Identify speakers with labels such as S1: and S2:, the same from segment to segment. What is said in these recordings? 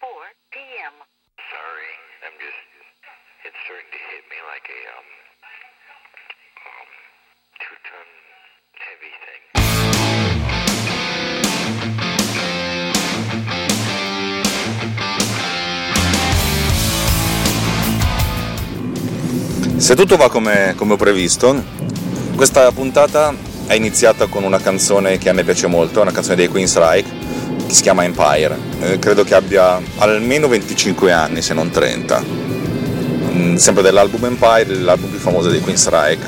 S1: 9:24 p.m.
S2: Sorry, I'm just. It's starting to hit me like a um, um, two-ton heavy thing.
S3: Se tutto va come, come ho previsto, questa puntata è iniziata con una canzone che a me piace molto, una canzone dei Queen's Reich, che si chiama Empire. Eh, credo che abbia almeno 25 anni, se non 30. Mm, sempre dell'album Empire, l'album più famoso dei Queen's Reich.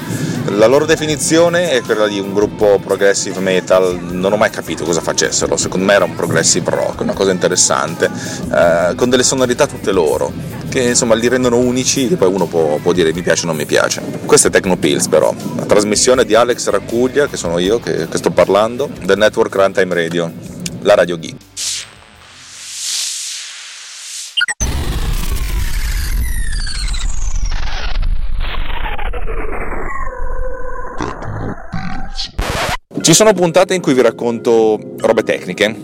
S3: La loro definizione è quella di un gruppo progressive metal, non ho mai capito cosa facessero, secondo me era un progressive rock, una cosa interessante, eh, con delle sonorità tutte loro, che insomma li rendono unici e poi uno può, può dire mi piace o non mi piace. Questo è Techno Pills però, la trasmissione di Alex Raccuglia, che sono io che, che sto parlando, del network Runtime Radio, la Radio Geek. Ci sono puntate in cui vi racconto robe tecniche,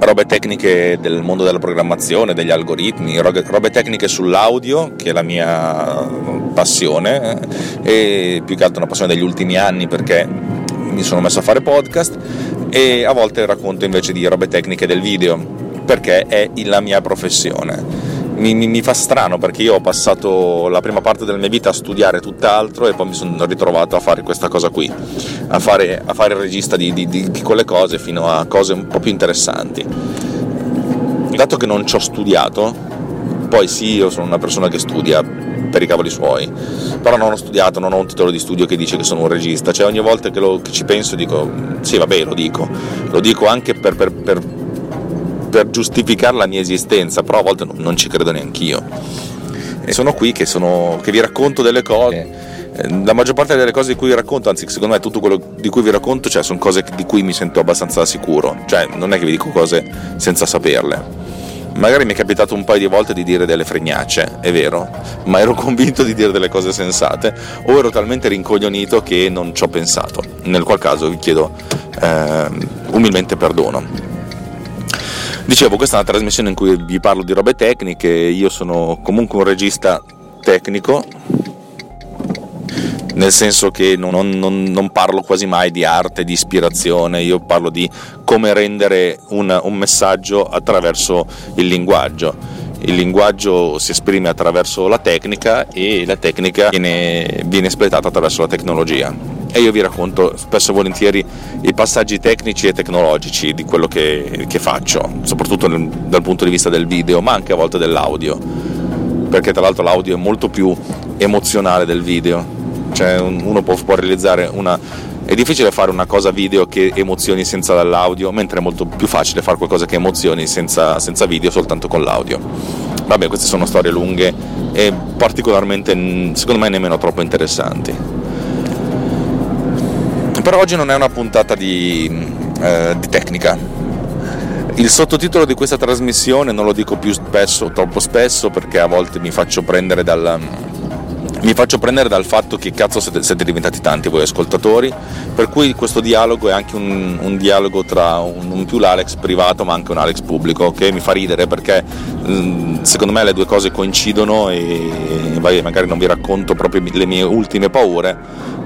S3: robe tecniche del mondo della programmazione, degli algoritmi, robe, tecniche sull'audio, che è la mia passione, eh, e più che altro una passione degli ultimi anni perché mi sono messo a fare podcast, e a volte racconto invece di robe tecniche del video, perché è la mia professione mi, mi, mi, fa strano perché io ho passato la prima parte della mia vita a studiare tutt'altro e poi mi sono ritrovato a fare questa cosa qui, a fare, a fare il regista di, di, di, quelle cose fino a cose un po' più interessanti. Dato che non ci ho studiato, poi sì, io sono una persona che studia per i cavoli suoi, però non ho studiato, non ho un titolo di studio che dice che sono un regista, cioè ogni volta che, lo, che ci penso dico sì vabbè lo dico, lo dico anche per, per, per per giustificare la mia esistenza, però a volte non ci credo neanch'io. E sono qui che, sono, che vi racconto delle cose. La maggior parte delle cose di cui vi racconto, anzi secondo me tutto quello di cui vi racconto, cioè, sono cose di cui mi sento abbastanza sicuro, cioè non è che vi dico cose senza saperle. Magari mi è capitato un paio di volte di dire delle fregnacce, è vero, ma ero convinto di dire delle cose sensate o ero talmente rincoglionito che non ci ho pensato, nel qual caso vi chiedo eh, umilmente perdono. Dicevo, questa è una trasmissione in cui vi parlo di robe tecniche, io sono comunque un regista tecnico, nel senso che non, non, non parlo quasi mai di arte, di ispirazione, io parlo di come rendere un, un messaggio attraverso il linguaggio. Il linguaggio si esprime attraverso la tecnica e la tecnica viene, viene espletata attraverso la tecnologia. E io vi racconto spesso e volentieri i passaggi tecnici e tecnologici di quello che, che faccio, soprattutto nel, dal punto di vista del video, ma anche a volte dell'audio, perché tra l'altro l'audio è molto più emozionale del video, cioè uno può, può realizzare una... È difficile fare una cosa video che emozioni senza l'audio, mentre è molto più facile fare qualcosa che emozioni senza, senza video soltanto con l'audio. Vabbè, queste sono storie lunghe e particolarmente, secondo me, nemmeno troppo interessanti però oggi non è una puntata di, eh, di, tecnica. Il sottotitolo di questa trasmissione non lo dico più spesso, troppo spesso, perché a volte mi faccio prendere dal, mi faccio prendere dal fatto che cazzo siete, siete, diventati tanti voi ascoltatori, per cui questo dialogo è anche un, un dialogo tra un, un, più l'Alex privato ma anche un Alex pubblico, che mi fa ridere perché mh, secondo me le due cose coincidono e vai, magari non vi racconto proprio le mie ultime paure,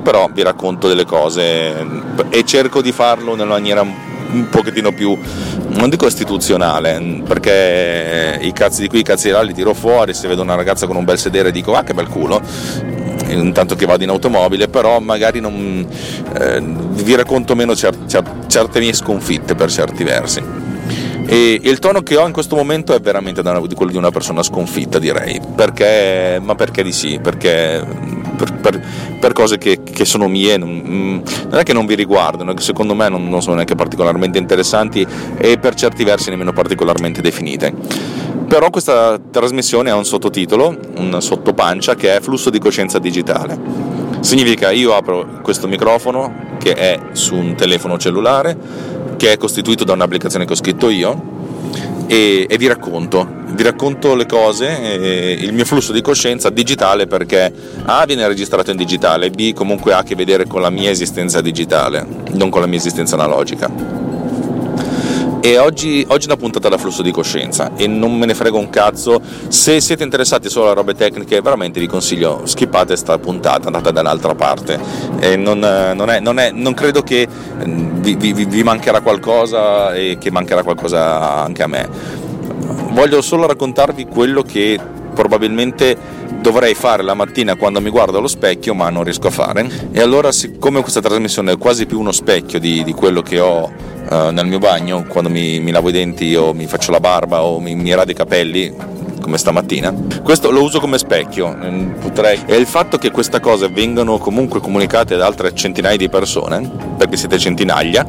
S3: però vi racconto delle cose e cerco di farlo nella maniera un pochettino più, non dico istituzionale, perché i cazzi di qui, i cazzi di là li tiro fuori, se vedo una ragazza con un bel sedere dico ah che bel culo, intanto che vado in automobile, però magari non, eh, vi racconto meno cer- cer- certe mie sconfitte per certi versi. E il tono che ho in questo momento è veramente quello di una persona sconfitta, direi, perché, ma perché di sì, perché per, per, per cose che, che, sono mie, non, mm, non, è che non vi riguardano, secondo me non, non sono neanche particolarmente interessanti e per certi versi nemmeno particolarmente definite. Però questa trasmissione ha un sottotitolo, un sottopancia che è flusso di coscienza digitale. Significa io apro questo microfono che è su un telefono cellulare, che è costituito da un'applicazione che ho scritto io e, e vi racconto, vi racconto le cose, il mio flusso di coscienza digitale perché A viene registrato in digitale, B comunque ha a che vedere con la mia esistenza digitale, non con la mia esistenza analogica. E oggi, oggi, è una puntata da flusso di coscienza e non me ne frego un cazzo. Se siete interessati solo a robe tecniche, veramente vi consiglio, skippate sta puntata, andate dall'altra parte. Non, non, è, non, è, non, credo che mm, vi, vi, vi mancherà qualcosa e che mancherà qualcosa anche a me. Voglio solo raccontarvi quello che probabilmente dovrei fare la mattina quando mi guardo allo specchio ma non riesco a fare e allora siccome questa trasmissione è quasi più uno specchio di, di quello che ho uh, nel mio bagno quando mi, mi, lavo i denti o mi faccio la barba o mi, mi rado i capelli come stamattina. Questo lo uso come specchio. Mm, potrei... E il fatto che queste cose vengano comunque comunicate ad altre centinaia di persone, perché siete centinaia,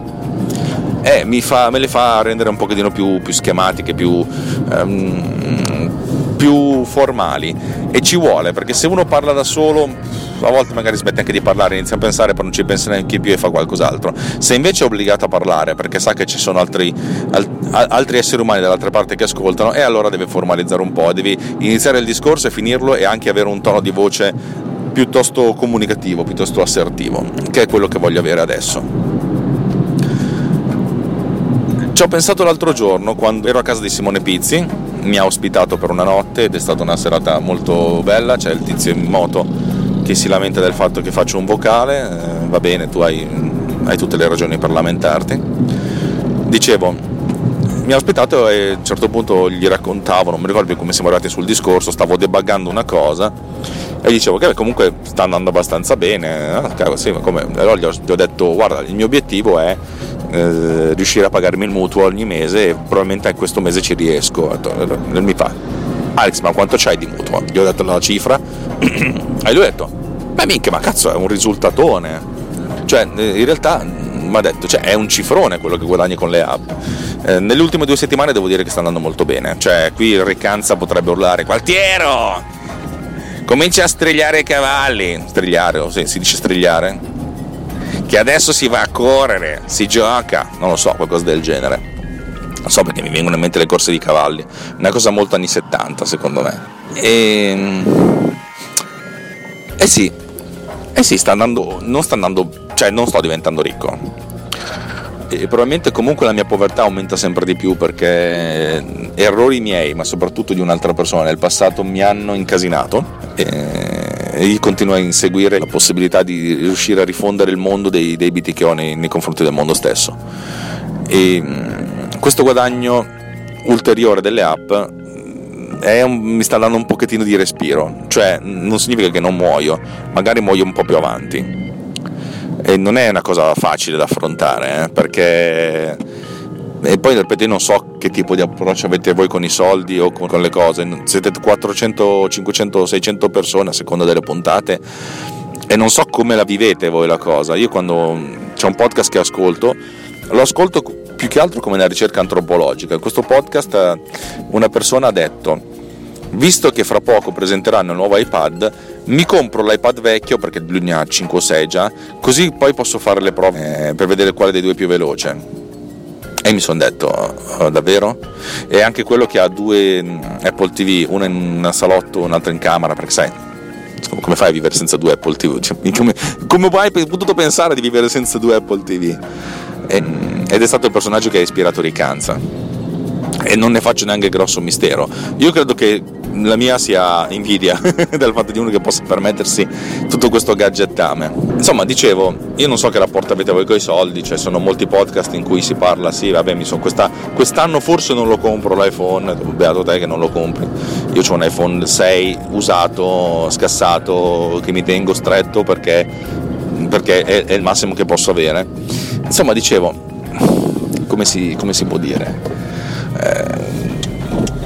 S3: eh, fa, me le fa rendere un pochettino più, più schematiche, più, um, più formali. E ci vuole, perché se uno parla da solo a volte magari smette anche di parlare, inizia a pensare, poi non ci pensa neanche più e fa qualcos'altro. Se invece è obbligato a parlare perché sa che ci sono altri, altri esseri umani dall'altra parte che ascoltano, e allora deve formalizzare un po', devi iniziare il discorso e finirlo e anche avere un tono di voce piuttosto comunicativo, piuttosto assertivo, che è quello che voglio avere adesso. Ci ho pensato l'altro giorno quando ero a casa di Simone Pizzi, mi ha ospitato per una notte ed è stata una serata molto bella, c'è il tizio in moto che si lamenta del fatto che faccio un vocale, eh, va bene, tu hai, hai, tutte le ragioni per lamentarti. Dicevo, mi ha ospitato e a un certo punto gli raccontavo, non mi ricordo più come siamo arrivati sul discorso, stavo debuggando una cosa e dicevo che comunque sta andando abbastanza bene. Ah, sì, allora gli ho, gli ho, detto, guarda, il mio obiettivo è eh, riuscire a pagarmi il mutuo ogni mese e probabilmente in questo mese ci riesco. Non mi fa. Alex, ma quanto c'hai di mutuo? Gli ho detto la cifra e lui ha detto, Beh, minchia, ma cazzo, è un risultatone. Cioè, in realtà mi ha detto, cioè, è un cifrone quello che guadagni con le app. Eh, nelle ultime due settimane devo dire che sta andando molto bene. Cioè, qui il Recanza potrebbe urlare, Quartiero! Comincia a strigliare i cavalli. Strigliare, o sì, si dice strigliare? Che adesso si va a correre, si gioca, non lo so, qualcosa del genere. Non so perché mi vengono in mente le corse di cavalli. Una cosa molto anni 70, secondo me. E ehm, eh sì, eh sì, sta andando, non sta andando, cioè non sto diventando ricco. E probabilmente comunque la mia povertà aumenta sempre di più perché errori miei, ma soprattutto di un'altra persona nel passato mi hanno incasinato e io continuo a inseguire la possibilità di riuscire a rifondere il mondo dei debiti che ho nei, nei confronti del mondo stesso. E questo guadagno ulteriore delle app un, mi sta dando un pochettino di respiro, cioè non significa che non muoio, magari muoio un po' più avanti. E non è una cosa facile da affrontare, eh, perché... E poi ripeto, io non so che tipo di approccio avete voi con i soldi o con, con le cose, siete 400, 500, 600 persone a seconda delle puntate e non so come la vivete voi la cosa. Io quando c'è un podcast che ascolto, lo ascolto più che altro come una ricerca antropologica. In questo podcast eh, una persona ha detto, visto che fra poco presenteranno il nuovo iPad, mi compro l'iPad vecchio perché lui ne ha 5 o 6 già, così poi posso fare le prove eh, per vedere quale dei due è più veloce. E mi sono detto, oh, davvero? E anche quello che ha due mm, Apple TV, una in un salotto, un'altra in camera, perché sai, come fai a vivere senza due Apple TV? Cioè, come, come hai potuto pensare di vivere senza due Apple TV? ed è stato il personaggio che ha ispirato Ricanza e non ne faccio neanche grosso mistero. Io credo che la mia sia invidia del fatto di uno che possa permettersi tutto questo gadgettame. Insomma, dicevo, io non so che rapporto avete voi con i soldi, cioè sono molti podcast in cui si parla, sì, vabbè, mi sono questa, quest'anno forse non lo compro l'iPhone, beato te che non lo compri. Io ho un iPhone 6 usato, scassato, che mi tengo stretto perché, perché è, è il massimo che posso avere. Insomma, dicevo, come si, come si può dire? Eh,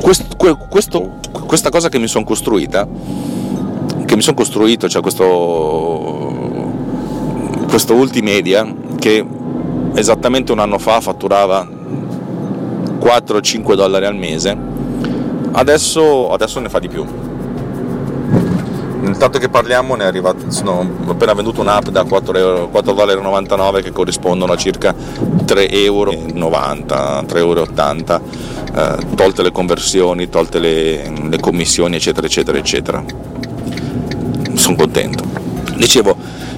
S3: questo, questo, questa cosa che mi sono costruita che mi sono costruito, cioè questo, questo Ultimedia che esattamente un anno fa fatturava 4-5 dollari al mese, adesso, adesso ne fa di più. Intanto che parliamo ne è arrivato, sono appena venduto un'app da 4,99 dollari che corrispondono a circa 3,90 euro, 3,80 euro, eh, tolte le conversioni, tolte le, le commissioni eccetera eccetera eccetera. Sono contento. Dicevo,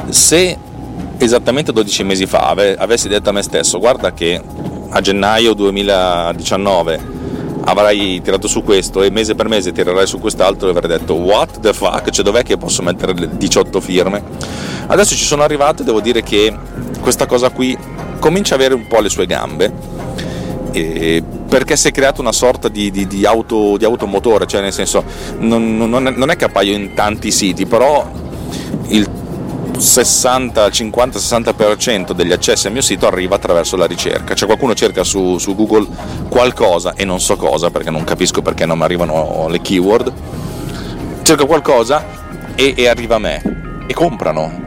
S3: se esattamente 12 mesi fa avessi detto a me stesso guarda che a gennaio 2019 avrai tirato su questo e mese per mese tirerai su quest'altro e avrei detto what the fuck, cioè dov'è che posso mettere le 18 firme? Adesso ci sono arrivato e devo dire che questa cosa qui comincia a avere un po' le sue gambe perché si è creata una sorta di, di, di, auto, di automotore, cioè nel senso non, non, non è che appaio in tanti siti, però il 60, 50-60% degli accessi al mio sito arriva attraverso la ricerca, cioè qualcuno cerca su, su, Google qualcosa e non so cosa perché non capisco perché non mi arrivano le keyword, cerca qualcosa e, e arriva a me. E comprano.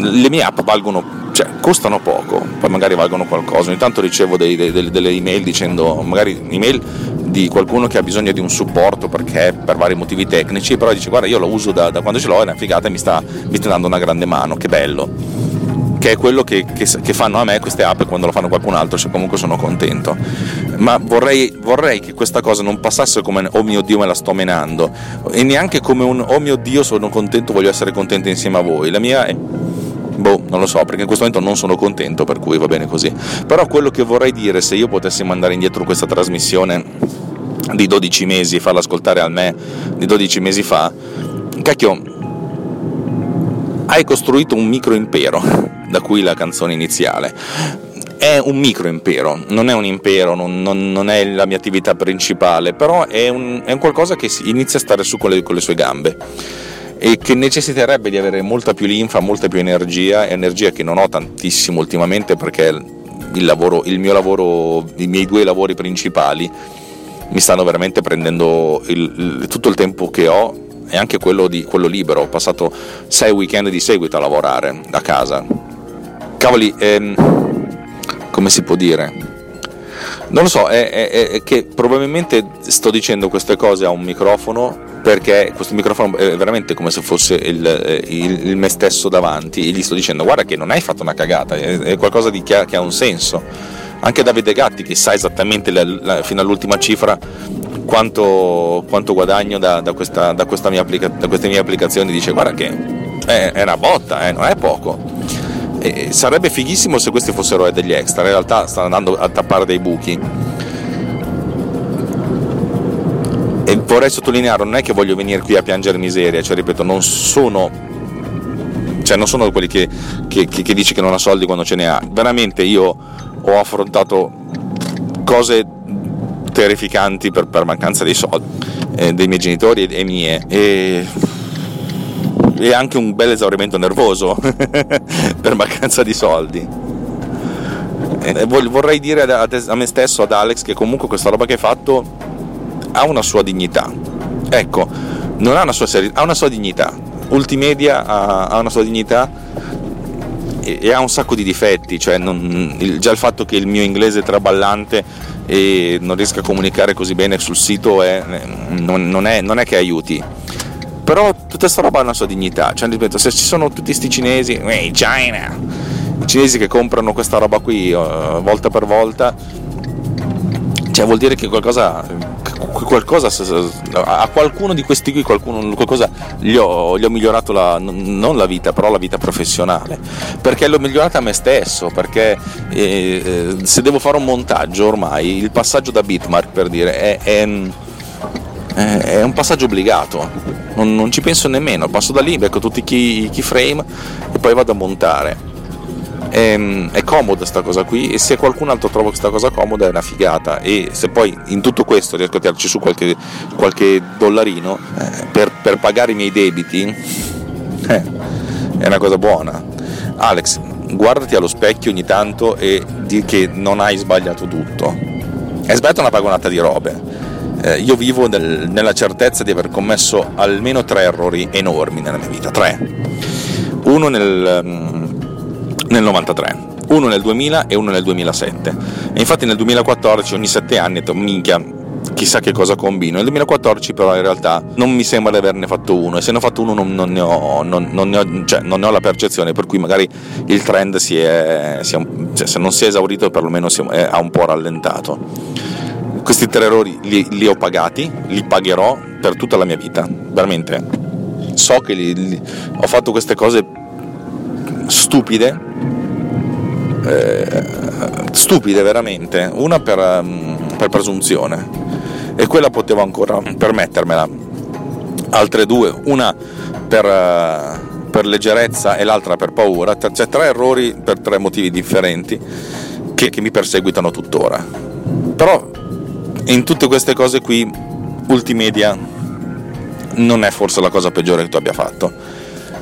S3: Le mie app valgono cioè, costano poco, poi magari valgono qualcosa. Ogni tanto ricevo dei, dei, delle email dicendo, magari email di qualcuno che ha bisogno di un supporto perché per vari motivi tecnici, però dice guarda io lo uso da, da quando ce l'ho, è una figata e mi sta, mi sta dando una grande mano, che bello che è quello che, che, che, fanno a me queste app quando lo fanno qualcun altro, cioè comunque sono contento. Ma vorrei, vorrei, che questa cosa non passasse come oh mio Dio me la sto menando e neanche come un oh mio Dio sono contento, voglio essere contento insieme a voi. La mia è Boh, non lo so, perché in questo momento non sono contento, per cui va bene così. Però quello che vorrei dire, se io potessi mandare indietro questa trasmissione di 12 mesi e farla ascoltare a me di 12 mesi fa, cacchio, hai costruito un micro impero, da cui la canzone iniziale. È un micro impero, non è un impero, non, non, non è la mia attività principale, però è un, è un qualcosa che inizia a stare su con le, con le sue gambe e che necessiterebbe di avere molta più linfa, molta più energia, energia che non ho tantissimo ultimamente perché il, lavoro, il mio lavoro, i miei due lavori principali mi stanno veramente prendendo il, il, tutto il tempo che ho e anche quello, di, quello libero. Ho passato sei weekend di seguito a lavorare da casa. Cavoli, ehm, come si può dire? Non lo so, è, è, è che probabilmente sto dicendo queste cose a un microfono perché questo microfono è veramente come se fosse il, eh, il, il, me stesso davanti e gli sto dicendo guarda che non hai fatto una cagata, è, qualcosa che, ha, che, ha, un senso. Anche Davide Gatti che sa esattamente la, la, fino all'ultima cifra quanto, quanto guadagno da, da, questa, da, questa applica, da, queste mie applicazioni dice guarda che è una botta, eh, non è poco. E sarebbe fighissimo se questi fossero degli extra, in realtà stanno andando a tappare dei buchi. E vorrei sottolineare, non è che voglio venire qui a piangere miseria, cioè ripeto, non sono, cioè non sono quelli che, che, che, che dici che non ha soldi quando ce ne ha, veramente io ho affrontato cose terrificanti per, per mancanza dei soldi eh, dei miei genitori e, e mie. E, e, anche un bel esaurimento nervoso per mancanza di soldi e vorrei dire a, me stesso, ad Alex, che comunque questa roba che hai fatto ha una sua dignità. Ecco, non ha una sua serie, ha una sua dignità. Ultimedia ha, una sua dignità e, ha un sacco di difetti, cioè non, già il fatto che il mio inglese è traballante e non riesca a comunicare così bene sul sito è, non, non, è, non, è, che aiuti. Però tutta questa roba ha una sua dignità, cioè, ripeto, se ci sono tutti questi cinesi, hey, China, i cinesi che comprano questa roba qui uh, volta per volta, cioè vuol dire che qualcosa qualcosa, a qualcuno di questi qui qualcuno, qualcosa gli ho, gli ho migliorato la, non la vita, però la vita professionale, perché l'ho migliorata a me stesso, perché eh, se devo fare un montaggio ormai il passaggio da bitmark per dire è, è, è un passaggio obbligato, non, non, ci penso nemmeno, passo da lì, becco tutti i keyframe e poi vado a montare. È, ehm, è comoda sta cosa qui e se qualcun altro trova questa cosa comoda è una figata e se poi in tutto questo riesco a tirarci su qualche, qualche dollarino eh, per, per, pagare i miei debiti eh, è una cosa buona. Alex guardati allo specchio ogni tanto e di che non hai sbagliato tutto. Hai sbagliato una vagonata di robe eh, io vivo nel, nella certezza di aver commesso almeno tre errori enormi nella mia vita, tre. Uno nel, mm, nel 93, uno nel 2000 e uno nel 2007. E infatti nel 2014 ogni sette anni ho detto minchia chissà che cosa combino. Nel 2014 però in realtà non mi sembra di averne fatto uno e se ne ho fatto uno non, non, ne, ho, non, non ne, ho, cioè, ne, ho, la percezione per cui magari il trend si è, si è cioè, se non si è esaurito perlomeno si è, ha un po' rallentato. Questi tre errori li, li, ho pagati, li pagherò per tutta la mia vita, veramente. So che li, li, ho fatto queste cose stupide, eh, stupide veramente, una per, um, per presunzione e quella potevo ancora permettermela. Altre due, una per, uh, per leggerezza e l'altra per paura, cioè tre errori per tre motivi differenti che, che mi perseguitano tuttora. Però in tutte queste cose qui Ultimedia non è forse la cosa peggiore che tu abbia fatto.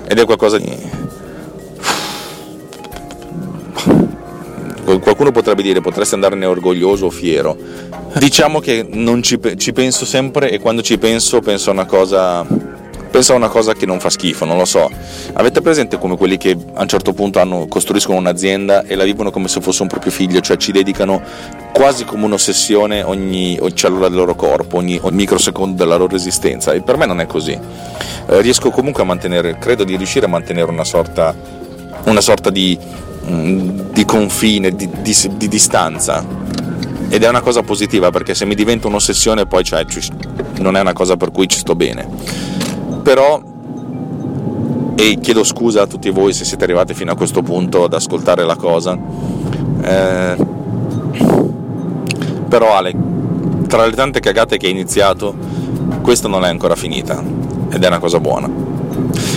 S3: Ed è qualcosa di qualcuno potrebbe dire potresti andarne orgoglioso o fiero. Diciamo che non ci, ci, penso sempre e quando ci penso penso a una cosa penso a una cosa che non fa schifo, non lo so. Avete presente come quelli che a un certo punto hanno, costruiscono un'azienda e la vivono come se fosse un proprio figlio, cioè ci dedicano quasi come un'ossessione ogni, ogni cellula del loro corpo, ogni, ogni, microsecondo della loro esistenza e per me non è così. Eh, riesco comunque a mantenere, credo di riuscire a mantenere una sorta, una sorta di, mm, di confine, di, di, di distanza ed è una cosa positiva perché se mi diventa un'ossessione poi cioè, non è una cosa per cui ci sto bene però e chiedo scusa a tutti voi se siete arrivati fino a questo punto ad ascoltare la cosa eh, però Ale tra le tante cagate che hai iniziato questa non è ancora finita ed è una cosa buona.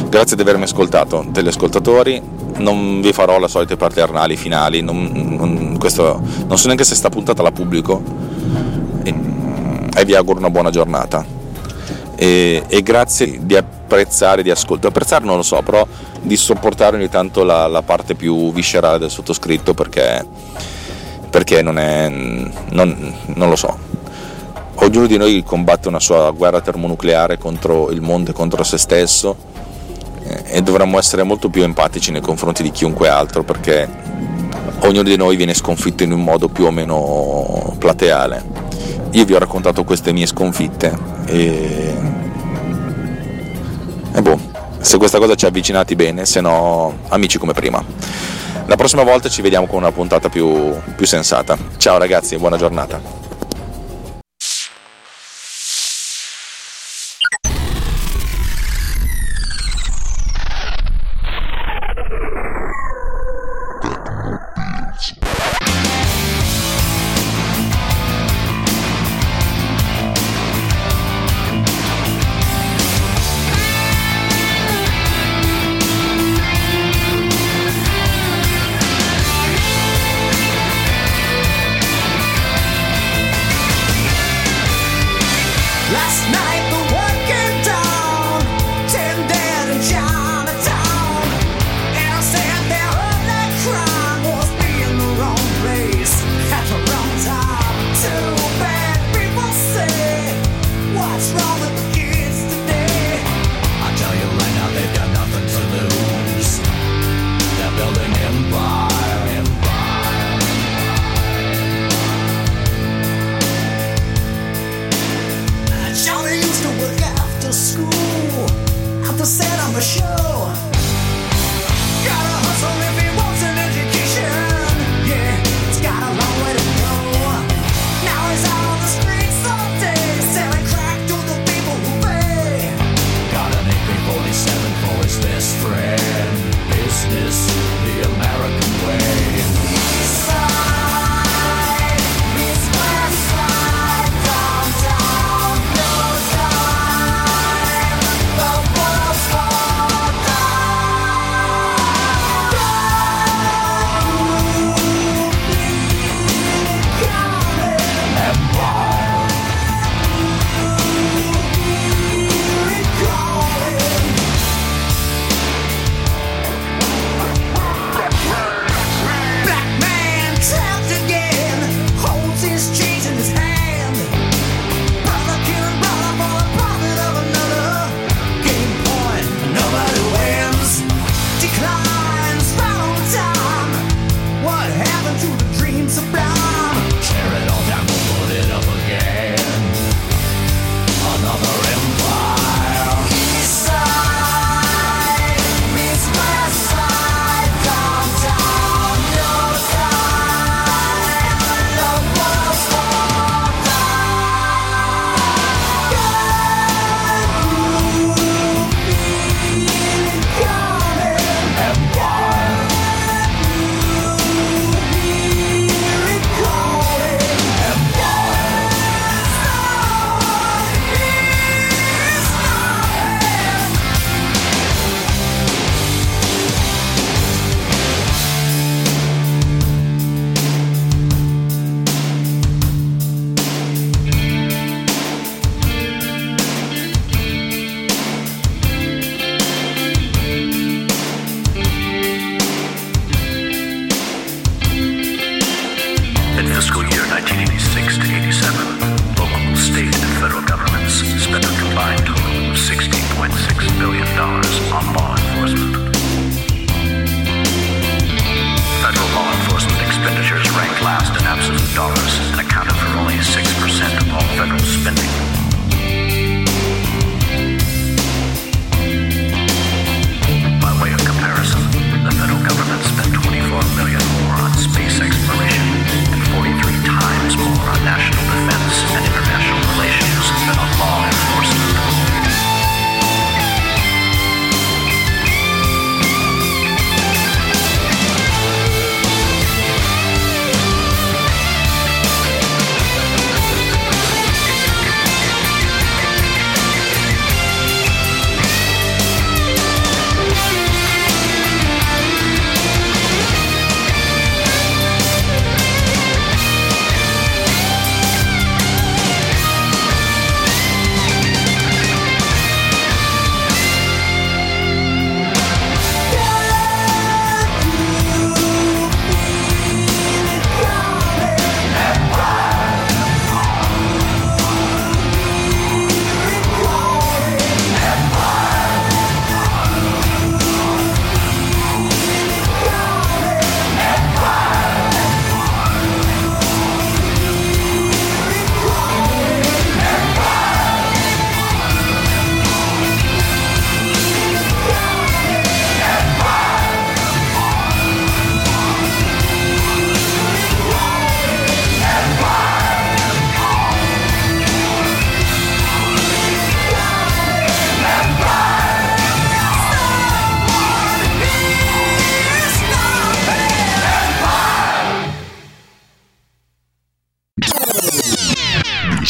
S3: Grazie di avermi ascoltato telescoltatori non vi farò le solite paternali finali non, non, questo, non so neanche se sta puntata la pubblico e, e vi auguro una buona giornata e, e, grazie di apprezzare, di ascoltare, apprezzare non lo so, però di sopportare ogni tanto la, la parte più viscerale del sottoscritto perché, perché non è, non, non lo so. Ognuno di noi combatte una sua guerra termonucleare contro il mondo e contro se stesso eh, e dovremmo essere molto più empatici nei confronti di chiunque altro perché ognuno di noi viene sconfitto in un modo più o meno plateale io vi ho raccontato queste mie sconfitte e, e boh, se questa cosa ci ha avvicinati bene, se no amici come prima. La prossima volta ci vediamo con una puntata più, più sensata. Ciao ragazzi, buona giornata.